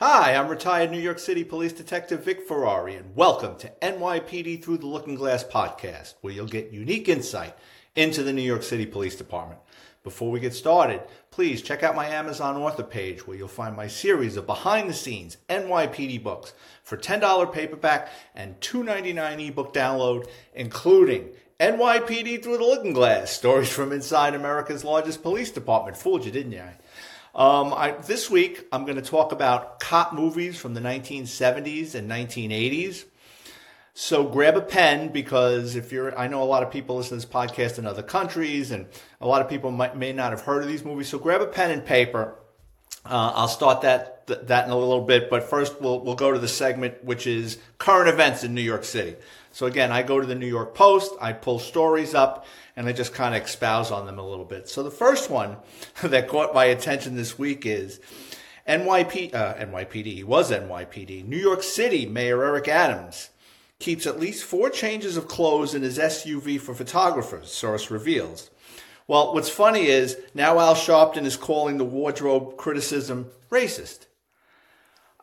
Hi, I'm retired New York City Police Detective Vic Ferrari, and welcome to NYPD Through the Looking Glass podcast, where you'll get unique insight into the New York City Police Department. Before we get started, please check out my Amazon author page where you'll find my series of behind the scenes NYPD books for $10 paperback and $2.99 ebook download, including NYPD Through the Looking Glass stories from inside America's largest police department. Fooled you, didn't you? Um, I, this week, I'm going to talk about cop movies from the 1970s and 1980s. So grab a pen because if you're, I know a lot of people listen to this podcast in other countries, and a lot of people might, may not have heard of these movies. So grab a pen and paper. Uh, I'll start that that in a little bit, but first we'll we'll go to the segment which is current events in New York City. So again, I go to the New York Post, I pull stories up, and I just kind of expouse on them a little bit. So the first one that caught my attention this week is NYP, uh, NYPD, he was NYPD, New York City Mayor Eric Adams keeps at least four changes of clothes in his SUV for photographers, source reveals. Well, what's funny is now Al Sharpton is calling the wardrobe criticism racist.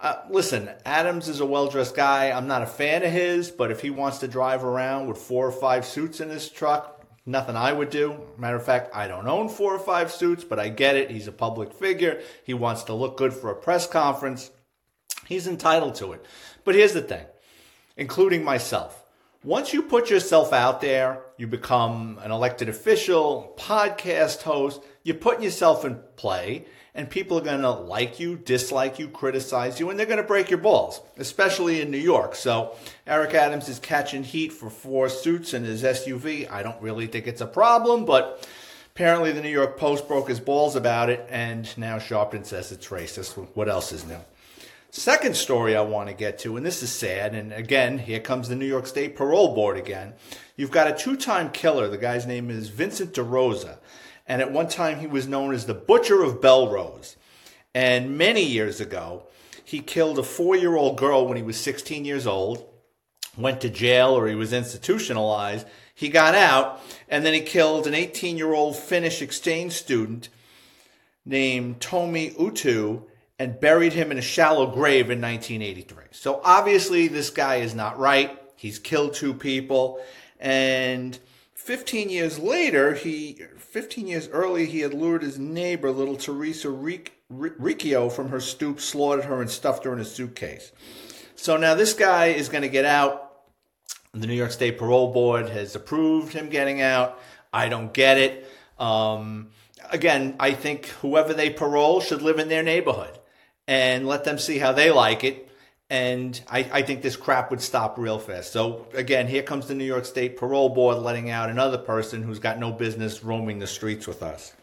Uh, listen, Adams is a well dressed guy. I'm not a fan of his, but if he wants to drive around with four or five suits in his truck, Nothing I would do. Matter of fact, I don't own four or five suits, but I get it. He's a public figure. He wants to look good for a press conference. He's entitled to it. But here's the thing, including myself. Once you put yourself out there, you become an elected official, podcast host, you're putting yourself in play and people are going to like you, dislike you, criticize you, and they're going to break your balls, especially in New York. So Eric Adams is catching heat for four suits in his SUV. I don't really think it's a problem, but apparently the New York Post broke his balls about it, and now Sharpton says it's racist. What else is new? Second story I want to get to, and this is sad, and again, here comes the New York State Parole Board again. You've got a two time killer. The guy's name is Vincent DeRosa and at one time he was known as the Butcher of Bellerose. And many years ago, he killed a four year old girl when he was 16 years old, went to jail or he was institutionalized. He got out, and then he killed an 18 year old Finnish exchange student named Tomi Utu and buried him in a shallow grave in 1983. So obviously, this guy is not right. He's killed two people. And 15 years later, he 15 years earlier, he had lured his neighbor, little Teresa Riccio, from her stoop, slaughtered her, and stuffed her in a suitcase. So now this guy is going to get out. The New York State Parole Board has approved him getting out. I don't get it. Um, again, I think whoever they parole should live in their neighborhood and let them see how they like it and I, I, think this crap would stop real fast. So again, here comes the New York State Parole Board letting out another person who's got no business roaming the streets with us.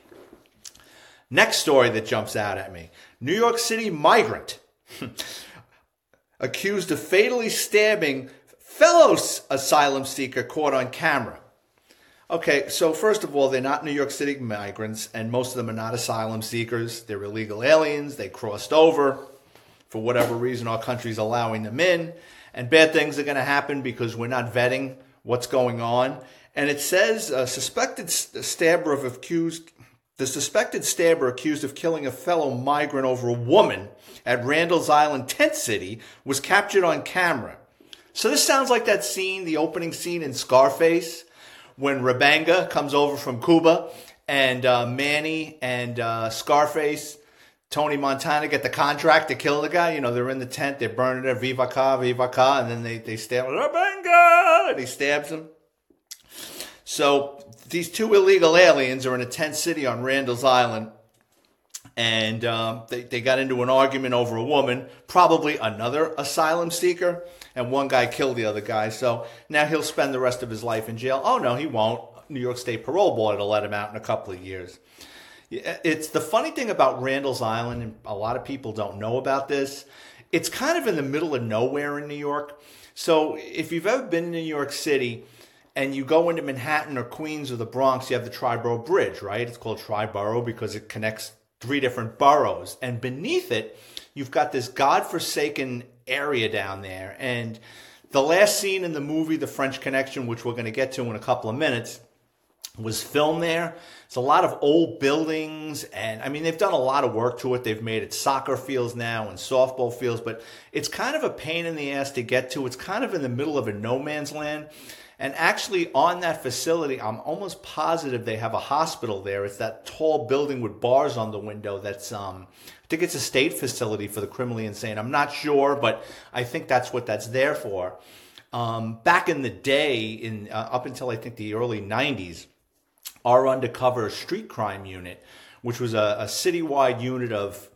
Next story that jumps out at me New York City migrant accused of fatally stabbing fellow asylum seeker caught on camera. Okay, so first of all, they're not New York City migrants, and most of them are not asylum seekers. They're illegal aliens. They crossed over for whatever reason our country's allowing them in. And bad things are going to happen because we're not vetting what's going on. And it says a suspected stabber of accused, the suspected stabber accused of killing a fellow migrant over a woman at Randall's Island tent city was captured on camera. So this sounds like that scene, the opening scene in Scarface, when Rebenga comes over from Cuba and uh, Manny and uh, Scarface Tony Montana get the contract to kill the guy. You know, they're in the tent, they're burning it, Viva Ca, Viva Ca, and then they, they stab him, and he stabs him. So these two illegal aliens are in a tent city on Randall's Island, and um, they, they got into an argument over a woman, probably another asylum seeker, and one guy killed the other guy. So now he'll spend the rest of his life in jail. Oh, no, he won't. New York State Parole Board will let him out in a couple of years. It's the funny thing about Randall's Island, and a lot of people don't know about this. It's kind of in the middle of nowhere in New York. So if you've ever been to New York City and you go into Manhattan or Queens or the Bronx, you have the Triborough Bridge, right? It's called Triborough because it connects three different boroughs. And beneath it, you've got this godforsaken area down there. And the last scene in the movie, The French Connection, which we're going to get to in a couple of minutes, was filmed there. It's a lot of old buildings, and I mean, they've done a lot of work to it. They've made it soccer fields now and softball fields, but it's kind of a pain in the ass to get to. It's kind of in the middle of a no man's land. And actually, on that facility, I'm almost positive they have a hospital there. It's that tall building with bars on the window. That's, um, I think it's a state facility for the criminally insane. I'm not sure, but I think that's what that's there for. Um, back in the day, in uh, up until I think the early 90s, our undercover street crime unit, which was a, a citywide unit of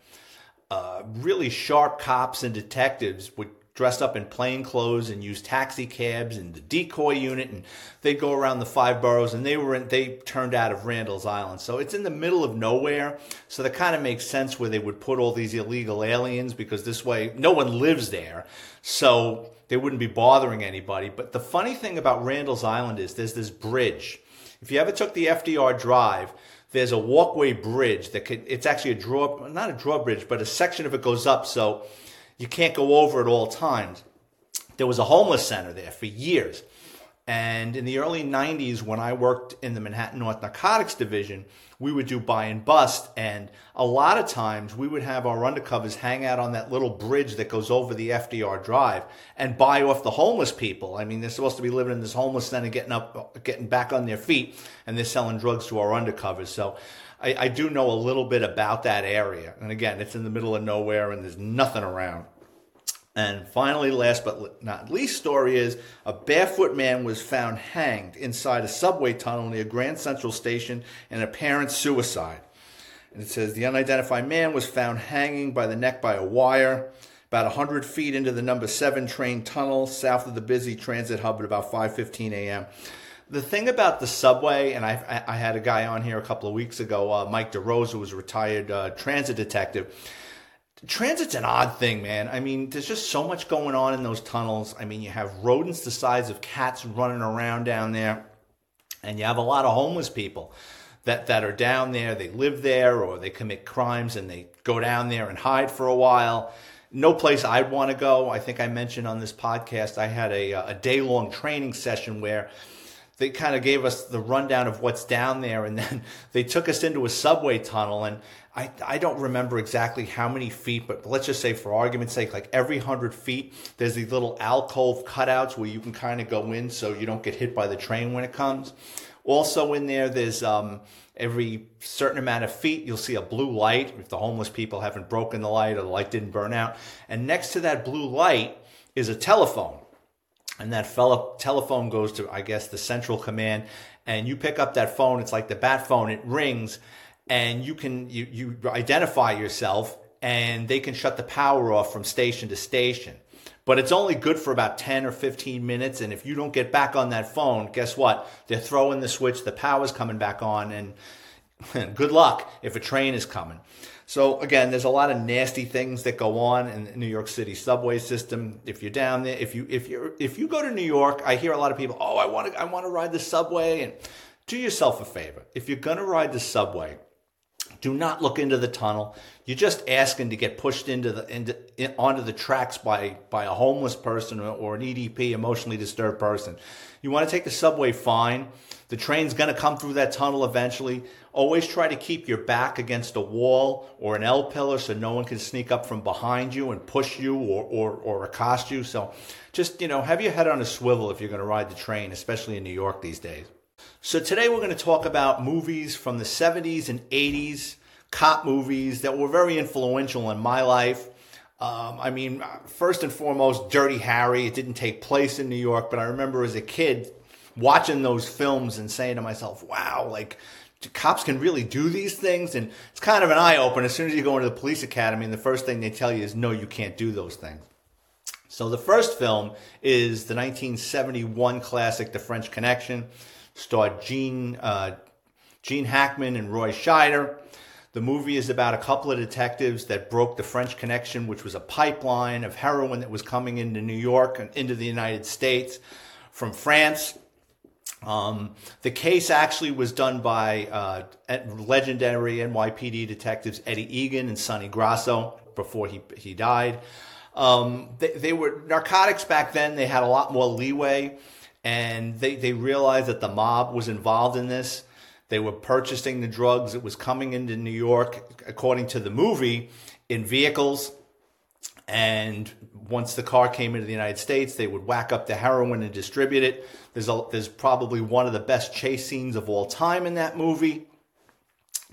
uh, really sharp cops and detectives, would dressed up in plain clothes and used taxi cabs and the decoy unit and they'd go around the five boroughs and they were in, they turned out of Randall's Island. So it's in the middle of nowhere. So that kind of makes sense where they would put all these illegal aliens because this way no one lives there. So they wouldn't be bothering anybody. But the funny thing about Randall's Island is there's this bridge. If you ever took the FDR Drive, there's a walkway bridge that could, it's actually a draw, not a drawbridge, but a section of it goes up. So you can't go over at all times. There was a homeless center there for years. And in the early 90s, when I worked in the Manhattan North Narcotics Division, we would do buy and bust. And a lot of times we would have our undercovers hang out on that little bridge that goes over the FDR Drive and buy off the homeless people. I mean, they're supposed to be living in this homeless center, getting up, getting back on their feet, and they're selling drugs to our undercovers. So I, I do know a little bit about that area. And again, it's in the middle of nowhere and there's nothing around. And finally, last but not least, story is a barefoot man was found hanged inside a subway tunnel near Grand Central Station in apparent suicide. And it says the unidentified man was found hanging by the neck by a wire about 100 feet into the number 7 train tunnel south of the busy transit hub at about 5.15 a.m. The thing about the subway, and I, I had a guy on here a couple of weeks ago, uh, Mike DeRose, who was a retired uh, transit detective, transit's an odd thing, man. I mean, there's just so much going on in those tunnels. I mean, you have rodents the size of cats running around down there, and you have a lot of homeless people that, that are down there. They live there or they commit crimes and they go down there and hide for a while. No place I'd want to go. I think I mentioned on this podcast, I had a, a day long training session where they kind of gave us the rundown of what's down there and then they took us into a subway tunnel and I, I don't remember exactly how many feet, but let's just say for argument's sake, like every hundred feet, there's these little alcove cutouts where you can kind of go in so you don't get hit by the train when it comes. Also in there, there's um, every certain amount of feet, you'll see a blue light if the homeless people haven't broken the light or the light didn't burn out. And next to that blue light is a telephone. And that fella telephone goes to, I guess, the central command. And you pick up that phone, it's like the bat phone, it rings and you can you, you identify yourself and they can shut the power off from station to station. But it's only good for about 10 or 15 minutes and if you don't get back on that phone guess what? They're throwing the switch the power's coming back on and good luck if a train is coming. So again there's a lot of nasty things that go on in the new york city subway system. If you're down there if you if you if you go to new york i hear a lot of people oh i want to i want to ride the subway and do yourself a favor. If you're going to ride the subway do not look into the tunnel. You're just asking to get pushed into the into in, onto the tracks by by a homeless person or, or, an EDP, emotionally disturbed person. You want to take the subway, fine. The train's going to come through that tunnel eventually. Always try to keep your back against a wall or an L pillar so no one can sneak up from behind you and push you or, or, or accost you. So just, you know, have your head on a swivel if you're going to ride the train, especially in New York these days. So today we're going to talk about movies from the 70s and 80s, cop movies that were very influential in my life. Um, I mean, first and foremost, Dirty Harry. It didn't take place in New York, but I remember as a kid watching those films and saying to myself, wow, like, cops can really do these things? And it's kind of an eye opener. As soon as you go into the police academy, and the first thing they tell you is, no, you can't do those things. So the first film is the 1971 classic, The French Connection starred Gene, uh, Gene Hackman and Roy Scheider. The movie is about a couple of detectives that broke the French Connection, which was a pipeline of heroin that was coming into New York and into the United States from France. Um, the case actually was done by uh, legendary NYPD detectives Eddie Egan and Sonny Grosso before he, he died. Um, they, they were narcotics back then, they had a lot more leeway and they, they realized that the mob was involved in this. They were purchasing the drugs. It was coming into New York, according to the movie, in vehicles. And once the car came into the United States, they would whack up the heroin and distribute it. There's a, there's probably one of the best chase scenes of all time in that movie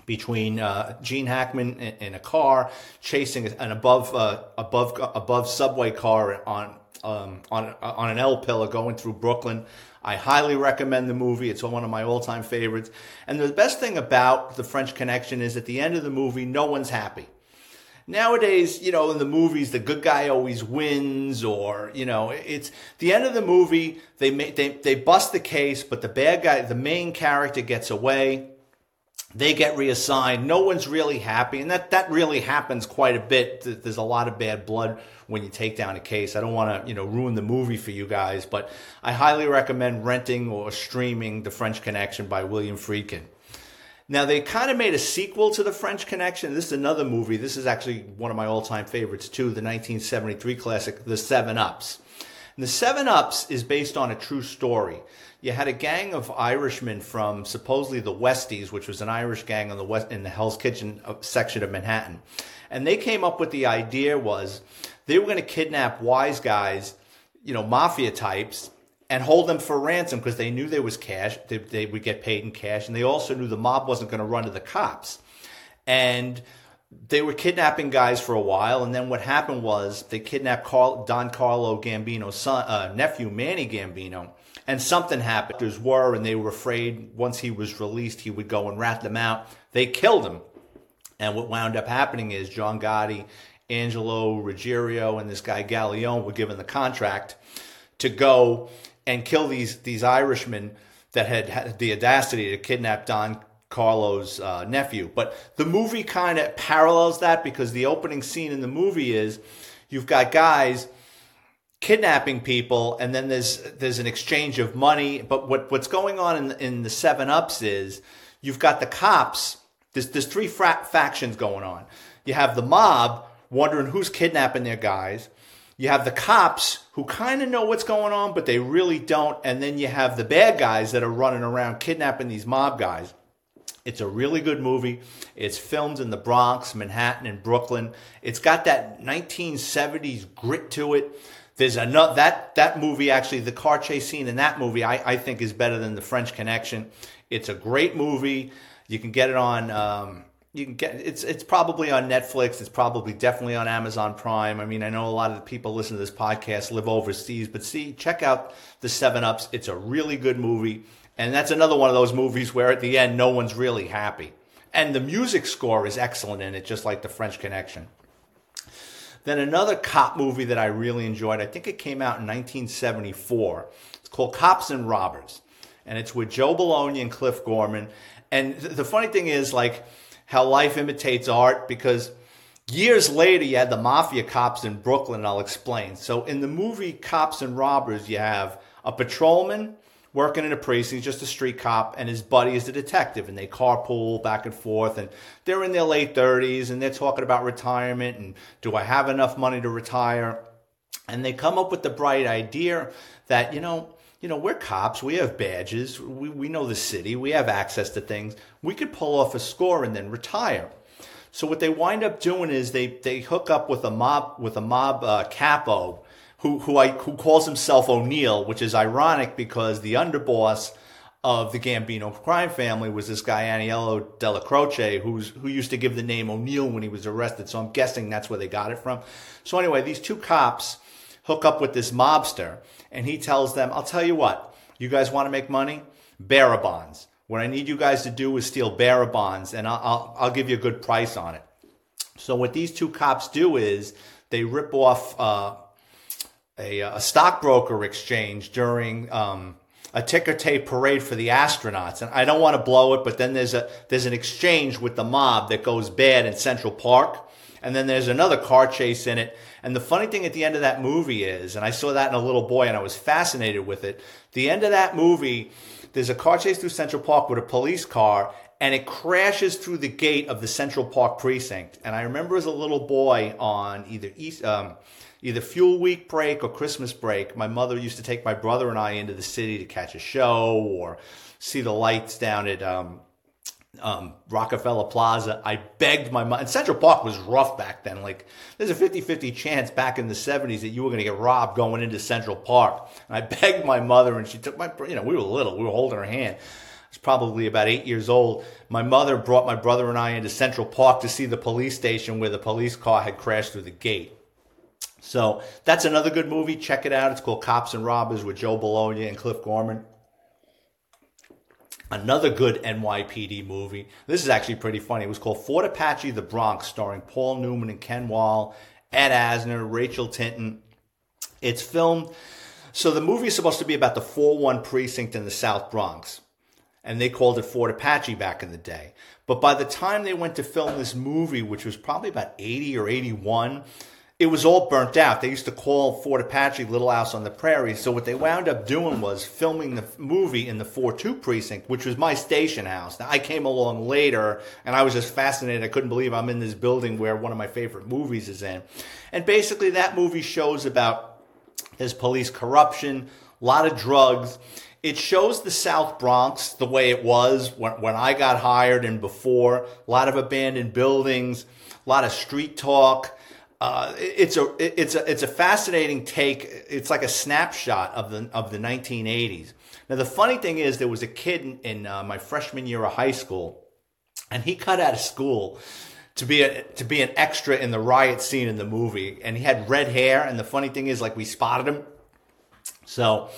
between uh, Gene Hackman in, in, a car chasing an above uh, above above subway car on um, on on an L pillar going through Brooklyn. I highly recommend the movie. It's one of my all time favorites. And the best thing about the French Connection is at the end of the movie, no one's happy nowadays, you know, in the movies, the good guy always wins, or you know, it's the end of the movie. They they they bust the case, but the bad guy, the main character, gets away. They get reassigned. No one's really happy, and that that really happens quite a bit. There's a lot of bad blood when you take down a case. I don't want to you know ruin the movie for you guys, but I highly recommend renting or streaming The French Connection by William Friedkin. Now they kind of made a sequel to The French Connection. This is another movie. This is actually one of my all-time favorites too, the 1973 classic, The Seven Ups. And the Seven Ups is based on a true story. You had a gang of Irishmen from supposedly the Westies, which was an Irish gang on the west in the Hell's Kitchen section of Manhattan, and they came up with the idea was they were going to kidnap wise guys, you know, mafia types, and hold them for ransom because they knew there was cash. They, they, would get paid in cash. And they also knew the mob wasn't going to run to the cops. And they were kidnapping guys for a while. And then what happened was they kidnapped Carl, Don Carlo Gambino's son, uh, nephew, Manny Gambino. And something happened. There's were, and they were afraid once he was released, he would go and rat them out. They killed him. And what wound up happening is John Gotti, Angelo Ruggiero, and this guy Gallione were given the contract to go and kill these these Irishmen that had had the audacity to kidnap Don Carlo's uh, nephew. But the movie kind of parallels that because the opening scene in the movie is you've got guys kidnapping people and then there's there's an exchange of money but what what's going on in in the 7 ups is you've got the cops there's there's three fra- factions going on you have the mob wondering who's kidnapping their guys you have the cops who kind of know what's going on, but they really don't. And then you have the bad guys that are running around kidnapping these mob guys. It's a really good movie. It's filmed in the Bronx, Manhattan, and Brooklyn. It's got that 1970s grit to it. There's another that that movie actually the car chase scene in that movie I, I think is better than the French Connection. It's a great movie. You can get it on um, you can get it's it's probably on Netflix. It's probably definitely on Amazon Prime. I mean, I know a lot of the people listen to this podcast live overseas, but see, check out the Seven Ups. It's a really good movie, and that's another one of those movies where at the end no one's really happy, and the music score is excellent in it, just like the French Connection. Then another cop movie that I really enjoyed. I think it came out in 1974. It's called Cops and Robbers, and it's with Joe Bologna and Cliff Gorman. And the funny thing is, like how life imitates art because years later you had the mafia cops in Brooklyn, I'll explain. So in the movie Cops and Robbers, you have a patrolman working in a precinct, he's just a street cop, and his buddy is a detective, and they carpool back and forth, and they're in their late 30s, and they're talking about retirement, and do I have enough money to retire? And they come up with the bright idea that, you know, you know, we're cops, we have badges, we, we know the city, we have access to things. We could pull off a score and then retire. So what they wind up doing is they, they hook up with a mob with a mob uh, capo who who I who calls himself O'Neill, which is ironic because the underboss of the Gambino crime family was this guy Aniello Dellacroce, who's who used to give the name O'Neill when he was arrested. So I'm guessing that's where they got it from. So anyway, these two cops hook up with this mobster and he tells them, I'll tell you what, you guys want to make money? Bearer bonds. What I need you guys to do is steal bearer bonds and I'll, I'll, I'll give you a good price on it. So what these two cops do is they rip off uh, a, a, stockbroker exchange during um, a ticker tape parade for the astronauts. And I don't want to blow it, but then there's a there's an exchange with the mob that goes bad in Central Park and then there's another car chase in it. And the funny thing at the end of that movie is, and I saw that in a little boy and I was fascinated with it. The end of that movie, there's a car chase through Central Park with a police car and it crashes through the gate of the Central Park precinct. And I remember as a little boy on either East, um, either Fuel Week break or Christmas break, my mother used to take my brother and I into the city to catch a show or see the lights down at um, um, Rockefeller Plaza. I begged my mom. And Central Park was rough back then. Like, there's a 50 50 chance back in the 70s that you were going to get robbed going into Central Park. And I begged my mother, and she took my, you know, we were little, we were holding her hand. I was probably about eight years old. My mother brought my brother and I into Central Park to see the police station where the police car had crashed through the gate. So that's another good movie. Check it out. It's called Cops and Robbers with Joe Bologna and Cliff Gorman. Another good NYPD movie. This is actually pretty funny. It was called Fort Apache, The Bronx, starring Paul Newman and Ken Wahl, Ed Asner, Rachel Tinton. It's filmed. So the movie is supposed to be about the 4 1 precinct in the South Bronx. And they called it Fort Apache back in the day. But by the time they went to film this movie, which was probably about 80 or 81, it was all burnt out. They used to call Fort Apache Little House on the Prairie. So what they wound up doing was filming the movie in the 4-2 precinct, which was my station house. Now I came along later and I was just fascinated. I couldn't believe I'm in this building where one of my favorite movies is in. And basically that movie shows about there's police corruption, a lot of drugs. It shows the South Bronx the way it was when, when I got hired and before. A lot of abandoned buildings, a lot of street talk uh, it's a it's a it's a fascinating take. It's like a snapshot of the of the 1980s. Now the funny thing is, there was a kid in, in uh, my freshman year of high school, and he cut out of school to be a to be an extra in the riot scene in the movie, and he had red hair. And the funny thing is, like we spotted him. So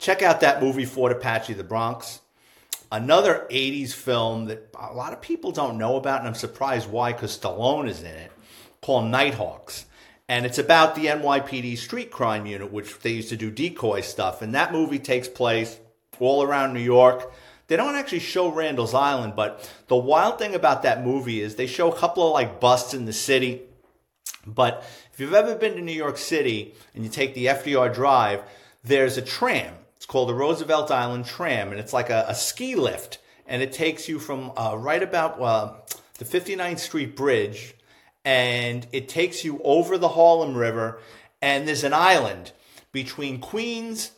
check out that movie Fort Apache, the Bronx. Another 80s film that a lot of people don't know about, and I'm surprised why, because Stallone is in it called Nighthawks. And it's about the NYPD street crime unit, which they used to do decoy stuff. And that movie takes place all around New York. They don't actually show Randall's Island, but the wild thing about that movie is they show a couple of like busts in the city. But if you've ever been to New York City and you take the FDR Drive, there's a tram. It's called the Roosevelt Island Tram, and it's like a, a ski lift. And it takes you from uh, right about uh, the 59th Street Bridge and it takes you over the Harlem River, and there's an island between Queens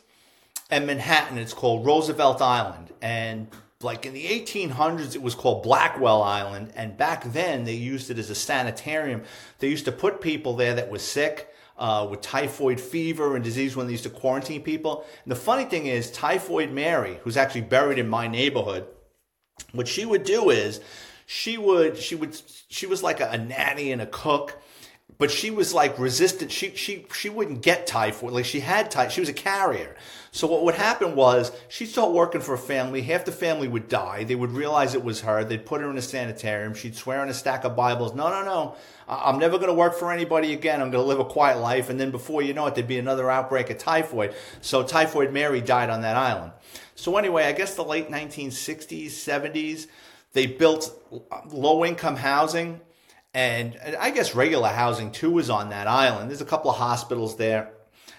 and Manhattan. It's called Roosevelt Island, and like in the 1800s, it was called Blackwell Island, and back then they used it as a sanitarium. They used to put people there that were sick. Uh, with typhoid fever and disease when they used to quarantine people. And the funny thing is, Typhoid Mary, who's actually buried in my neighborhood, what she would do is she would she would she was like a, a nanny and a cook but she was like resistant. She she she wouldn't get typhoid. Like she had typhoid. She was a carrier. So what would happen was she'd start working for a family. Half the family would die. They would realize it was her. They'd put her in a sanitarium. She'd swear on a stack of Bibles. No, no, no. I'm never going to work for anybody again. I'm going to live a quiet life. And then before you know it, there'd be another outbreak of typhoid. So typhoid Mary died on that island. So anyway, I guess the late 1960s, 70s they built low income housing, and I guess regular housing too is on that island. There's a couple of hospitals there.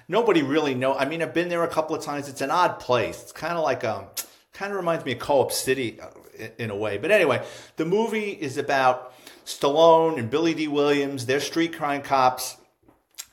Nobody really know. I mean, I've been there a couple of times. It's an odd place. It's kind of like a, um, kind of reminds me of Co-op City uh, in a way. But anyway, the movie is about Stallone and Billy Dee Williams. They're street crime cops,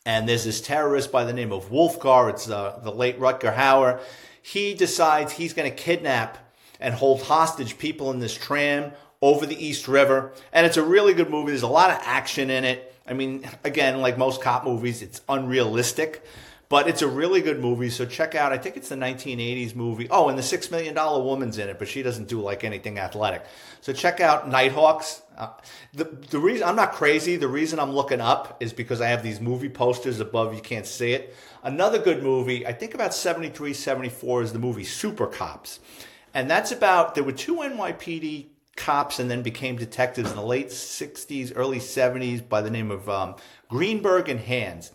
and there's this terrorist by the name of Wulfgar. It's uh, the late Rutger Hauer. He decides he's going to kidnap and hold hostage people in this tram over the East River. And it's a really good movie. There's a lot of action in it. I mean, again, like most cop movies, it's unrealistic, but it's a really good movie. So check out, I think it's the 1980s movie. Oh, and the Six Million Dollar Woman's in it, but she doesn't do like anything athletic. So check out Nighthawks. Uh, the, the reason I'm not crazy, the reason I'm looking up is because I have these movie posters above. You can't see it. Another good movie, I think about 73, 74 is the movie Super Cops. And that's about, there were two NYPD cops and then became detectives in the late 60s, early 70s by the name of um, Greenberg and Hantz.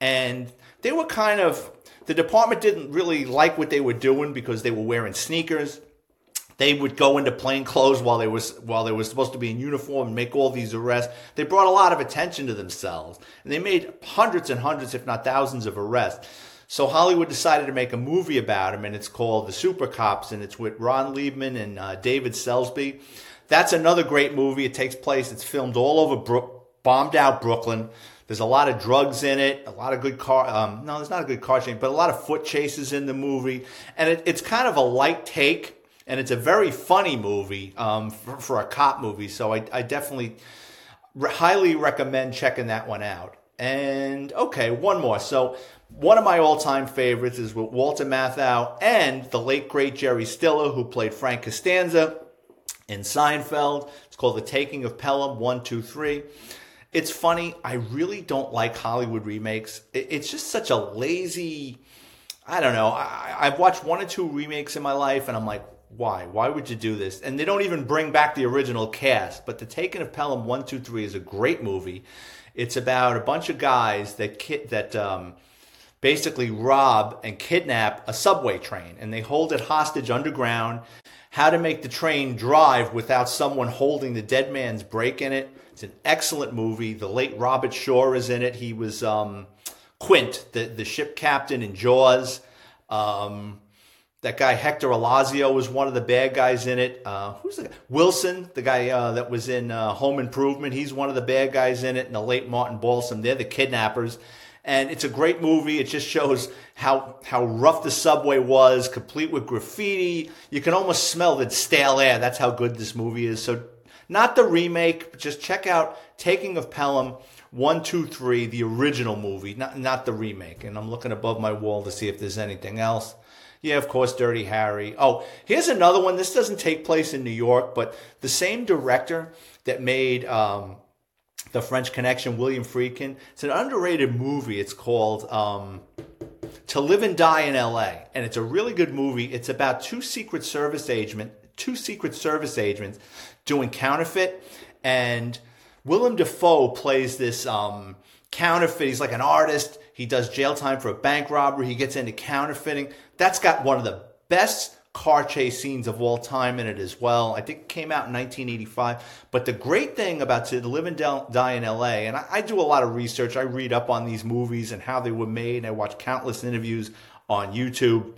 And they were kind of, the department didn't really like what they were doing because they were wearing sneakers. They would go into plain clothes while they was while they were supposed to be in uniform and make all these arrests. They brought a lot of attention to themselves, and they made hundreds and hundreds, if not thousands, of arrests. So Hollywood decided to make a movie about him, and it's called The Super Cops, and it's with Ron Leibman and uh, David Selzby. That's another great movie. It takes place. It's filmed all over Brook, bombed out Brooklyn. There's a lot of drugs in it, a lot of good car. Um, no, there's not a good car chase, but a lot of foot chases in the movie, and it, it's kind of a light take and it's a very funny movie um, for, for, a cop movie. So I, I definitely re- highly recommend checking that one out. And okay, one more. So one of my all-time favorites is with Walter Matthau and the late great Jerry Stiller, who played Frank Costanza in Seinfeld. It's called The Taking of Pelham. One, two, three. It's funny. I really don't like Hollywood remakes. It's just such a lazy. I don't know. I, I've watched one or two remakes in my life, and I'm like, why? Why would you do this? And they don't even bring back the original cast. But The Taking of Pelham 1, 2, 3 is a great movie. It's about a bunch of guys that that um, basically rob and kidnap a subway train, and they hold it hostage underground. How to make the train drive without someone holding the dead man's brake in it. It's an excellent movie. The late Robert Shaw is in it. He was um, Quint, the, the ship captain in Jaws. Um, that guy Hector Elizondo was one of the bad guys in it. Uh, who's the guy? Wilson, the guy uh, that was in uh, Home Improvement. He's one of the bad guys in it. And the late Martin Balsam. They're the kidnappers. And it's a great movie. It just shows how how rough the subway was, complete with graffiti. You can almost smell the stale air. That's how good this movie is. So not the remake, but just check out Taking of Pelham one, two, three, the original movie, not not the remake. And I'm looking above my wall to see if there's anything else. Yeah, of course, Dirty Harry. Oh, here's another one. This doesn't take place in New York, but the same director that made um, the French Connection, William Friedkin. It's an underrated movie. It's called um, To Live and Die in L.A. and it's a really good movie. It's about two Secret Service agent, two Secret Service agents doing counterfeit, and Willem Dafoe plays this um, counterfeit. He's like an artist. He does jail time for a bank robbery. He gets into counterfeiting. That's got one of the best car chase scenes of all time in it as well. I think it came out in 1985. But the great thing about To Live and Die in LA, and I, I, do a lot of research. I read up on these movies and how they were made, and I watch countless interviews on YouTube.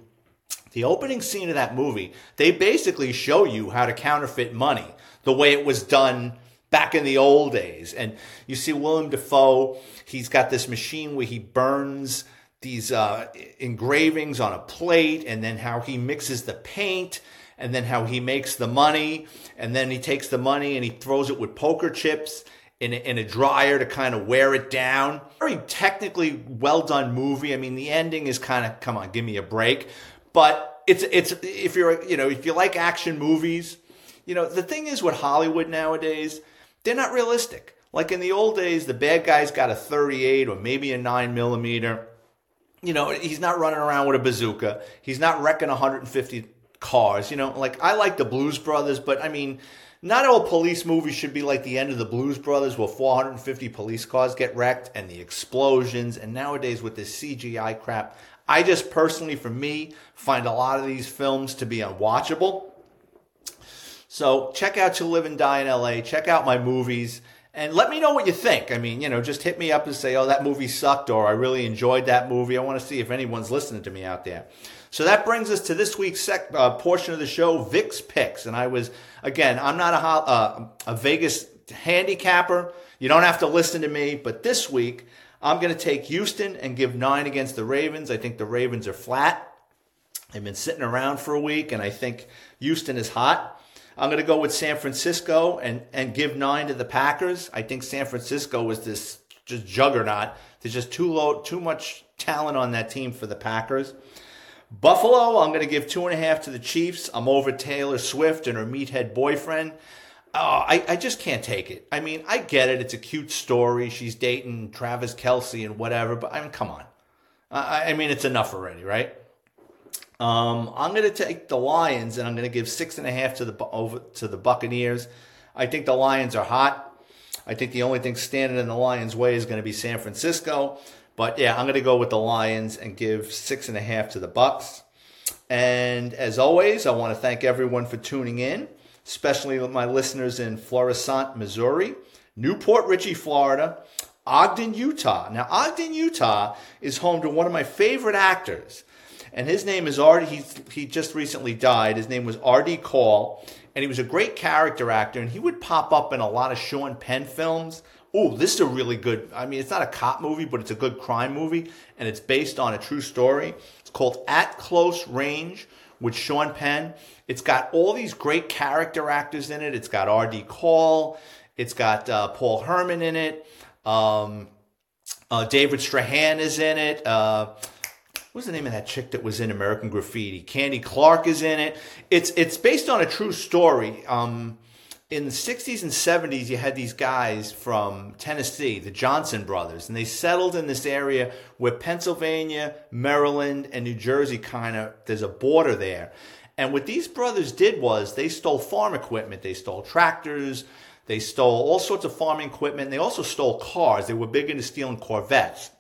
The opening scene of that movie, they basically show you how to counterfeit money the way it was done back in the old days. And you see Willem Dafoe, he's got this machine where he burns these uh, engravings on a plate, and then how he mixes the paint, and then how he makes the money, and then he takes the money and he throws it with poker chips. In a, in a dryer to kind of wear it down. Very technically well done movie. I mean, the ending is kind of come on, give me a break. But it's it's if you're you know if you like action movies, you know the thing is with Hollywood nowadays, they're not realistic. Like in the old days, the bad guy's got a 38 or maybe a 9 millimeter. You know, he's not running around with a bazooka. He's not wrecking 150 cars. You know, like I like the Blues Brothers, but I mean, not all police movies should be like the end of the Blues Brothers, where 450 police cars get wrecked and the explosions. And nowadays, with this CGI crap, I just personally, for me, find a lot of these films to be unwatchable. So check out To Live and Die in LA. Check out my movies and let me know what you think. I mean, you know, just hit me up and say, oh, that movie sucked or I really enjoyed that movie. I want to see if anyone's listening to me out there. So that brings us to this week's sec- uh, portion of the show, Vic's Picks. And I was, again, I'm not a, uh, a Vegas handicapper. You don't have to listen to me, but this week I'm going to take Houston and give nine against the Ravens. I think the Ravens are flat. They've been sitting around for a week, and I think Houston is hot. I'm going to go with San Francisco and, and give nine to the Packers. I think San Francisco was this just juggernaut. There's just too low, too much talent on that team for the Packers. Buffalo, I'm going to give two and a half to the Chiefs. I'm over Taylor Swift and her meathead boyfriend. Oh, I, I just can't take it. I mean, I get it. It's a cute story. She's dating Travis Kelce and whatever, but I mean, come on. I, I mean, it's enough already, right? Um, I'm going to take the Lions, and I'm going to give six and a half to the over to the Buccaneers. I think the Lions are hot. I think the only thing standing in the Lions' way is going to be San Francisco. But yeah, I'm going to go with the Lions and give six and a half to the Bucks. And as always, I want to thank everyone for tuning in, especially my listeners in Florissant, Missouri, New Port Richey, Florida, Ogden, Utah. Now, Ogden, Utah is home to one of my favorite actors and his name is Artie. He he just recently died. His name was Artie Call, and he was a great character actor. And he would pop up in a lot of Sean Penn films. Oh, this is a really good. I mean, it's not a cop movie, but it's a good crime movie, and it's based on a true story. It's called At Close Range with Sean Penn. It's got all these great character actors in it. It's got R.D. Call. It's got uh, Paul Herman in it. Um, uh, David Strathairn is in it. Uh, what's the name of that chick that was in American Graffiti? Candy Clark is in it. It's it's based on a true story. Um, in the 60s and 70s, you had these guys from Tennessee, the Johnson brothers, and they settled in this area where Pennsylvania, Maryland, and New Jersey kind of, there's a border there. And what these brothers did was they stole farm equipment. They stole tractors. They stole all sorts of farming equipment. They also stole cars. They were big into stealing Corvettes.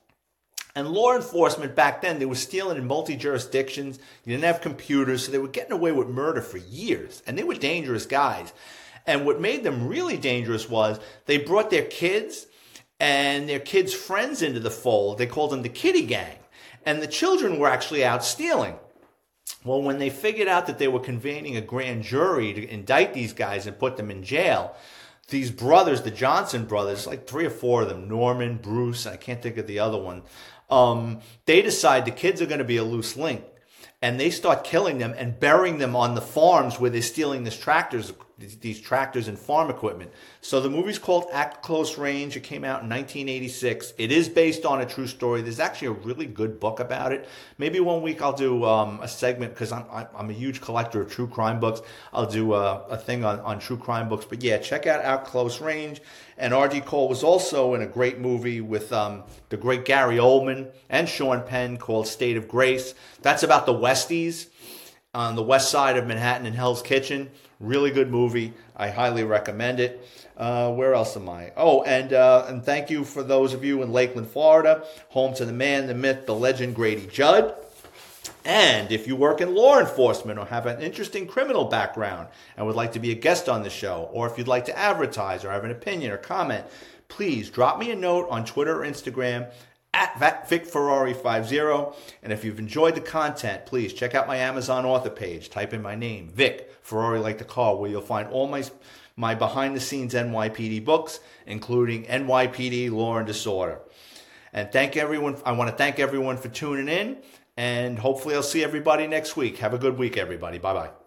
And law enforcement back then, they were stealing in multi jurisdictions. You didn't have computers, so they were getting away with murder for years. And they were dangerous guys. And what made them really dangerous was they brought their kids and their kids' friends into the fold. They called them the kitty gang. And the children were actually out stealing. Well, when they figured out that they were convening a grand jury to indict these guys and put them in jail, these brothers, the Johnson brothers, like three or four of them, Norman, Bruce, I can't think of the other one, um, they decide the kids are going to be a loose link and they start killing them and burying them on the farms where they're stealing these tractors, these tractors and farm equipment. So the movie's called At Close Range. It came out in 1986. It is based on a true story. There's actually a really good book about it. Maybe one week I'll do um, a segment because I'm, I'm a huge collector of true crime books. I'll do a, a thing on, on true crime books. But yeah, check out At Close Range. And R.D. Call was also in a great movie with um, the great Gary Oldman and Sean Penn called State of Grace. That's about the Westies on the west side of Manhattan in Hell's Kitchen. Really good movie. I highly recommend it. Uh, where else am I? Oh, and uh, and thank you for those of you in Lakeland, Florida, home to the man, the myth, the legend, Grady Judd. And if you work in law enforcement or have an interesting criminal background and would like to be a guest on the show, or if you'd like to advertise or have an opinion or comment, please drop me a note on Twitter or Instagram at Vic Ferrari 50. And if you've enjoyed the content, please check out my Amazon author page. Type in my name, Vic Ferrari like the car, where you'll find all my my behind the scenes NYPD books, including NYPD Law and Disorder. And thank everyone. I want to thank everyone for tuning in. And hopefully, I'll see everybody next week. Have a good week, everybody. Bye bye.